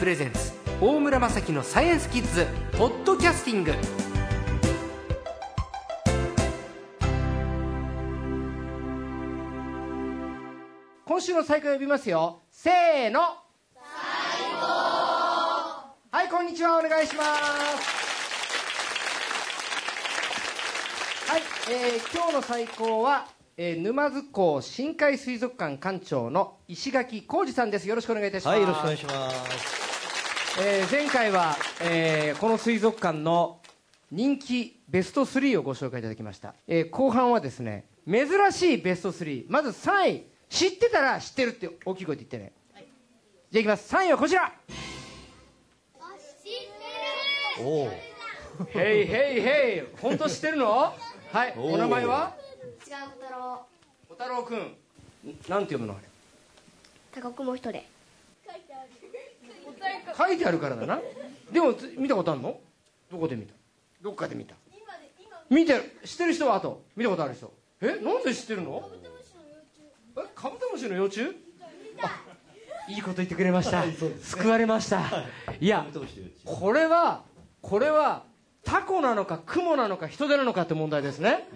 プレゼンツ大村雅樹のサイエンスキッズポッドキャスティング。今週の最高呼びますよ。せーの。はいこんにちは。お願いします。はい、えー今日の最高は、えー沼津港深海水族館館長の石垣浩二さんです。よろしくお願いいたします。はい、よろしくお願いします。えー前回は、えーこの水族館の人気ベスト3をご紹介いただきました、えー後半はですね珍しいベスト3まず3位。知ってたら知ってるって大きい声で言ってね、じゃあいきます。3位はこちら。おお。ヘイヘイヘイ。本当知ってるの？はい。お名前は？違う小太郎。小太郎くん。なんて読むの？あれ。高くも一人書いてあるからだな。でもつ見たことあるの？どこで見た？どっかで見た。見てる。知ってる人はあと見たことある人。え？なんで知ってるの？え？カブトムシの幼虫？あい。いこと言ってくれました、救われました、い。やこれはこれはタコなのかクモなのかヒトデなのかって問題ですね。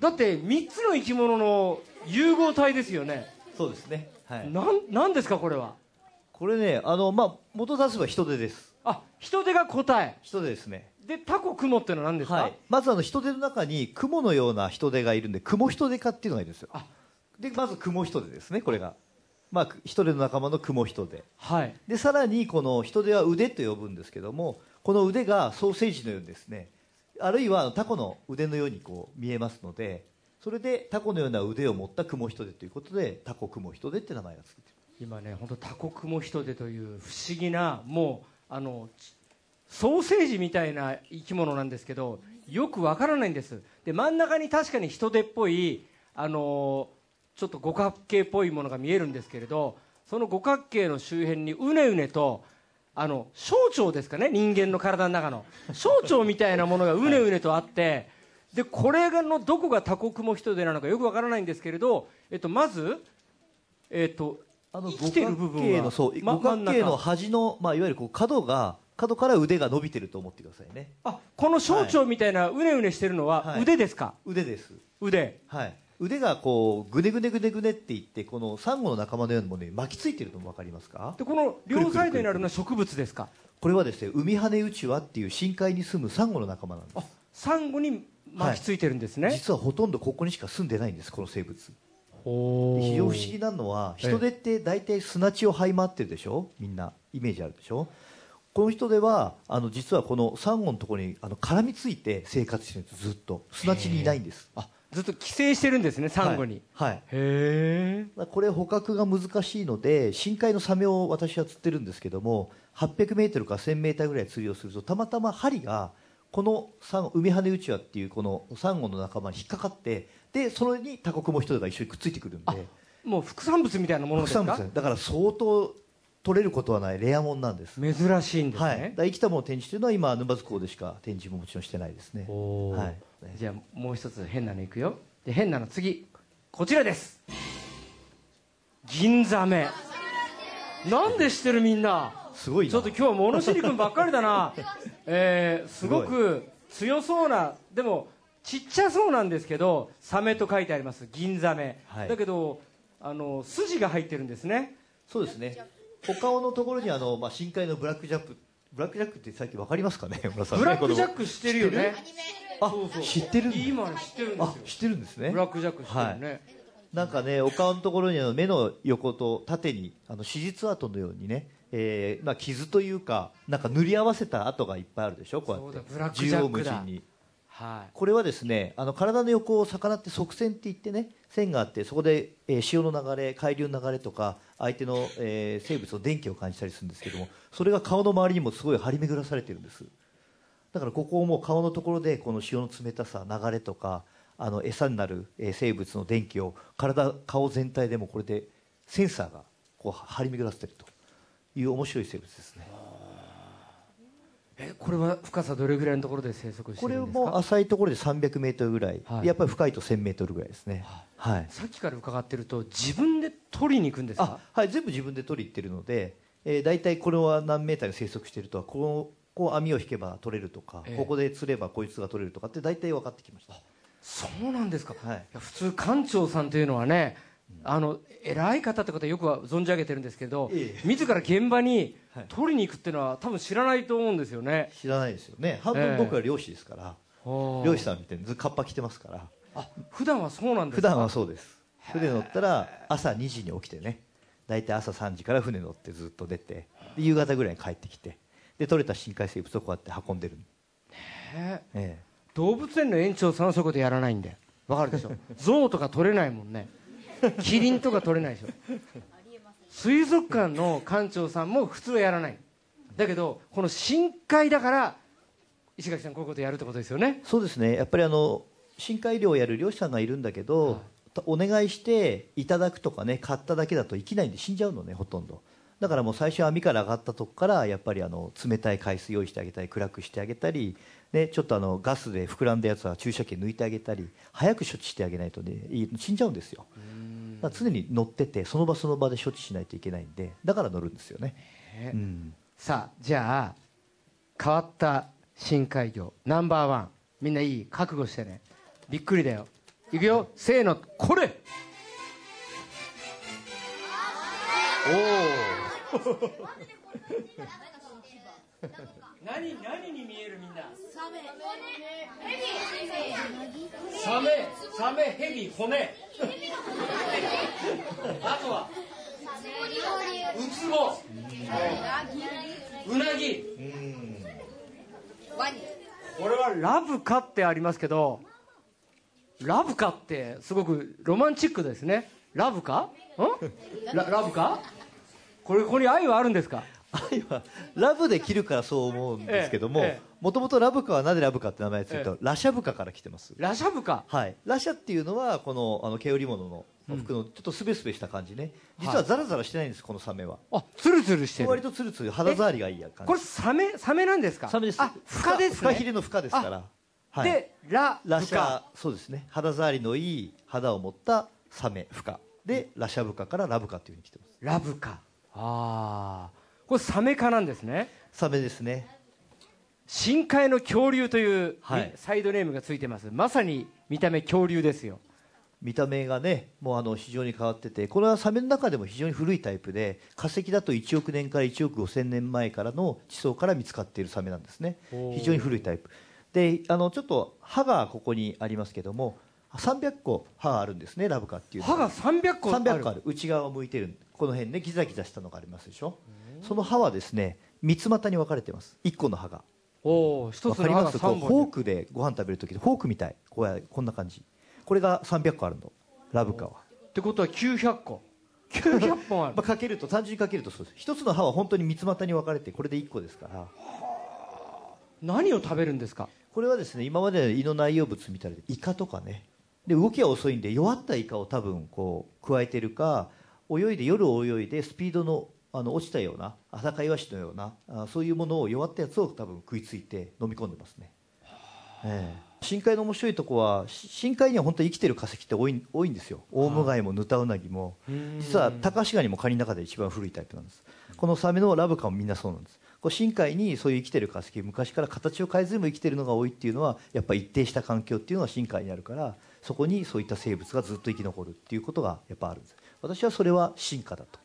だって3つの生き物の融合体ですよね。そうですね。はい。なんなんですかこれは？これね、あの、まあ、元出せば人手です。あ人手が答え人手ですね。でタコクモってのは何ですか、はい。まずあの人手の中に雲のような人手がいるんで、雲人手科っていうのがいるんですよ。あで、まず雲人手ですね、これが。まあ、人手の仲間の雲人手。はいで、さらにこの人手は腕と呼ぶんですけども、この腕がソーセージのようにですね、あるいはあのタコの腕のようにこう見えますので、それでタコのような腕を持った雲人手ということで、タコ雲人手って名前がついてる。今ね本当タコクモヒトデという不思議なもうあのソーセージみたいな生き物なんですけどよくわからないんです。で真ん中に確かに人手っぽいあのちょっと五角形っぽいものが見えるんですけれどその五角形の周辺にうねうねとあの小腸ですかね人間の体の中の。小腸みたいなものがうねうねとあってでこれのどこがタコクモヒトデなのかよくわからないんですけれど、えっと、まずえっと生きてる部分は五角形の端の、まあ、いわゆるこう角が角から腕が伸びてると思ってくださいね。あこの小腸みたいなうねうねしてるのははい。腕ですか、腕です。腕。はい。腕がこうぐねぐねぐねぐねっていってこのサンゴの仲間のようなものに巻きついてるの分かりますか？でこの両サイドにあるのは植物ですか？これはですねウミハネウチワっていう深海に住むサンゴの仲間なんです。あサンゴに巻きついてるんですね、実はほとんどここにしか住んでないんですこの生物非常不思議なのはええ。人手って大体砂地を這い回ってるでしょ？みんなイメージあるでしょ？この人手はあの実はこのサンゴのところにあの絡みついて生活してるんですずっと。砂地にいないんです。あずっと寄生してるんですねサンゴに、はい、はいへえまあこれ捕獲が難しいので深海のサメを私は釣ってるんですけども800メートルから1000メーターぐらい釣りをするとたまたま針がこのサンウミハネウチワっていうこのサンゴの仲間に引っかかってでそれにタコクモヒトデが一緒にくっついてくるんあで。もう副産物みたいなもの副ですか？だから相当取れることはないレアもんなんです。珍しいんですね、はい、生きたものを展示というのは今沼津港でしか展示ももちろんしてないですね。はい。じゃあもう一つ変なのいくよ。で変なの次。こちらです。銀ザメ。なんで知ってるみんな？すごいな。ちょっと今日は物知り君ばっかりだな、えーすごく強そうなでもちっちゃそうなんですけどサメと書いてあります。銀ザメ、はい。だけどあの筋が入ってるんですね。そうですね。お顔のところにあの、まあ、深海のブラックジャックブラックジャックって最近わかりますかね？村さんブラックジャッこク知ってるよね。の。あそうそう。知ってる今ね知ってるんですよ。あ知ってるんですね。ブラックジャック知ってるね、なんかねお顔のところにあの目の横と縦にあの手術跡のようにね、えーまあ、傷というかなんか塗り合わせた跡がいっぱいあるでしょ？こうやって。縦横無尽に。はい。これはですねあの体の横を魚って側線って言ってね線があってそこで、えー潮の流れ海流の流れとか相手の、えー生物の電気を感じたりするんですけどもそれが顔の周りにもすごい張り巡らされてるんです。だからここをもう顔のところでこの潮の冷たさ流れとかあの餌になる、えー生物の電気を体顔全体でもこれでセンサーがこう張り巡らせてると。いう面白い生物ですね。えこれは深さどれぐらいのところで生息してこれるんですか？も浅いところで300メートルぐらい、はい。やっぱり深いと1000メートルぐらいですね。はい。さっきから伺ってると自分で取りに行くんですか？あはい、全部自分で取りに行ってるのでえー、大体これは何メーターに生息しているとはこうこう網を引けば取れるとか、ええ。ここで釣ればこいつが取れるとかって大体分かってきましたそうなんですか、はい。普通館長さんというのはね、あの偉い方ってことはよくは存じ上げてるんですけど、ええ。自ら現場にはい。取りに行くっていうのは多分知らないと思うんですよね、知らないですよね。半分僕は漁師ですから、漁漁師さんみたいにずっとカッパ着てますから。あ普段はそうなんですか。普段はそうです。船乗ったら朝2時に起きてね。大体朝3時から船乗ってずっと出てで夕方ぐらいに帰ってきて。で取れた深海生物をこうやって運んでる、へええ動物園の園長さんはそういうことやらないんで。わかるでしょ？象とか取れないもんね。キリンとか取れないでしょ。水族館の館長さんも普通はやらない。だけどこの深海だから石垣さんこういうことやるってことですよね。えそうですね。やっぱりあの深海漁をやる漁師さんがいるんだけど、はい。お願いしていただくとかね買っただけだと生きないんで死んじゃうのねほとんどだからもう最初網から上がったとこからやっぱりあの冷たい海水用意してあげたり暗くしてあげたり、ね、ちょっとあのガスで膨らんだやつは注射器抜いてあげたり早く処置してあげないとねい死んじゃうんですよ。だから常に乗っててその場その場で処置しないといけないんでだから乗るんですよね、うん、さあじゃあ変わった深海魚。ナンバーワン。みんないい？覚悟してね。びっくりだよ。いくよ。せーの。これ。おお何何に見えるみんな？サメ。サメヘビ骨。あとは？ウツボ。うなぎこれはラブカってありますけどラブカってすごくロマンチックですね。ラブカ？ん？ララブカ？これここに愛はあるんですか？愛はラブで切るからそう思うんですけどももともとラブカはなぜラブカって名前ついたと、ラシャブカから来てます。ラシャブカはい、ラシャっていうのはこのあの毛織物の服のちょっとスベスベした感じね、実はザラザラしてないんですこのサメは。あツルツルして割るとツルツル肌触りがいいや感じこれサメサメなんですか？サメです。あフカですね。フカヒレのフカですから。はい。でララシャそうですね。肌触りのいい肌を持ったサメフカでラシャブカからラブカっていうふうに来てます。ラブカああこれサメ科なんですね。サメですね。深海の恐竜という、はい。サイドネームがついてます。まさに見た目恐竜ですよ。見た目がねもうあの非常に変わっててこれはサメの中でも非常に古いタイプで化石だと1億年から1億5000年前からの地層から見つかっているサメなんですね。非常に古いタイプ。であのちょっと歯がここにありますけども300個歯があるんですねラブカっていう歯が300個ある。300個ある。内側を向いてるこの辺ねギザギザしたのがありますでしょ？その歯はですね三つ股に分かれてます。1個の歯が。おお一つの歯が3ります？こうフォ本ークでご飯食べるときフォークみたい。こうやこんな感じ。これが300個あるの。ラブカは。ってことは900個。900本ある。まあ、かけると単純にかけるとそうです。一つの歯は本当に三つ股に分かれてこれで1個ですから。何を食べるんですか？これはですね今までの胃の内容物みたいでイカとかね。で動きが遅いんで弱ったイカを多分こう加えてるか泳いで夜泳いでスピードのあの落ちたような浅カイワシのようなあそういうものを弱ったやつを多分食いついて飲み込んでますね、ええ。深海の面白いとこはし深海には本当に生きてる化石って多い多いんですよ。オウムガイもヌタウナギも。実はタカシガニもカニの中で一番古いタイプなんです。このサメのラブカもみんなそうなんです。こう深海にそういう生きてる化石昔から形を変えずにも生きてるのが多いっていうのはやっぱり一定した環境っていうのが深海にあるからそこにそういった生物がずっと生き残るっていうことがやっぱあるんです私はそれは進化だと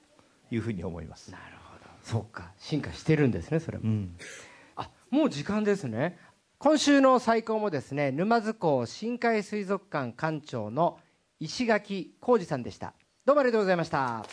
いうふうに思います。なるほど。そうか。進化してるんですねそれも、うん。あもう時間ですね。今週の最高もですね沼津港深海水族館館長の石垣浩二さんでした。どうもありがとうございました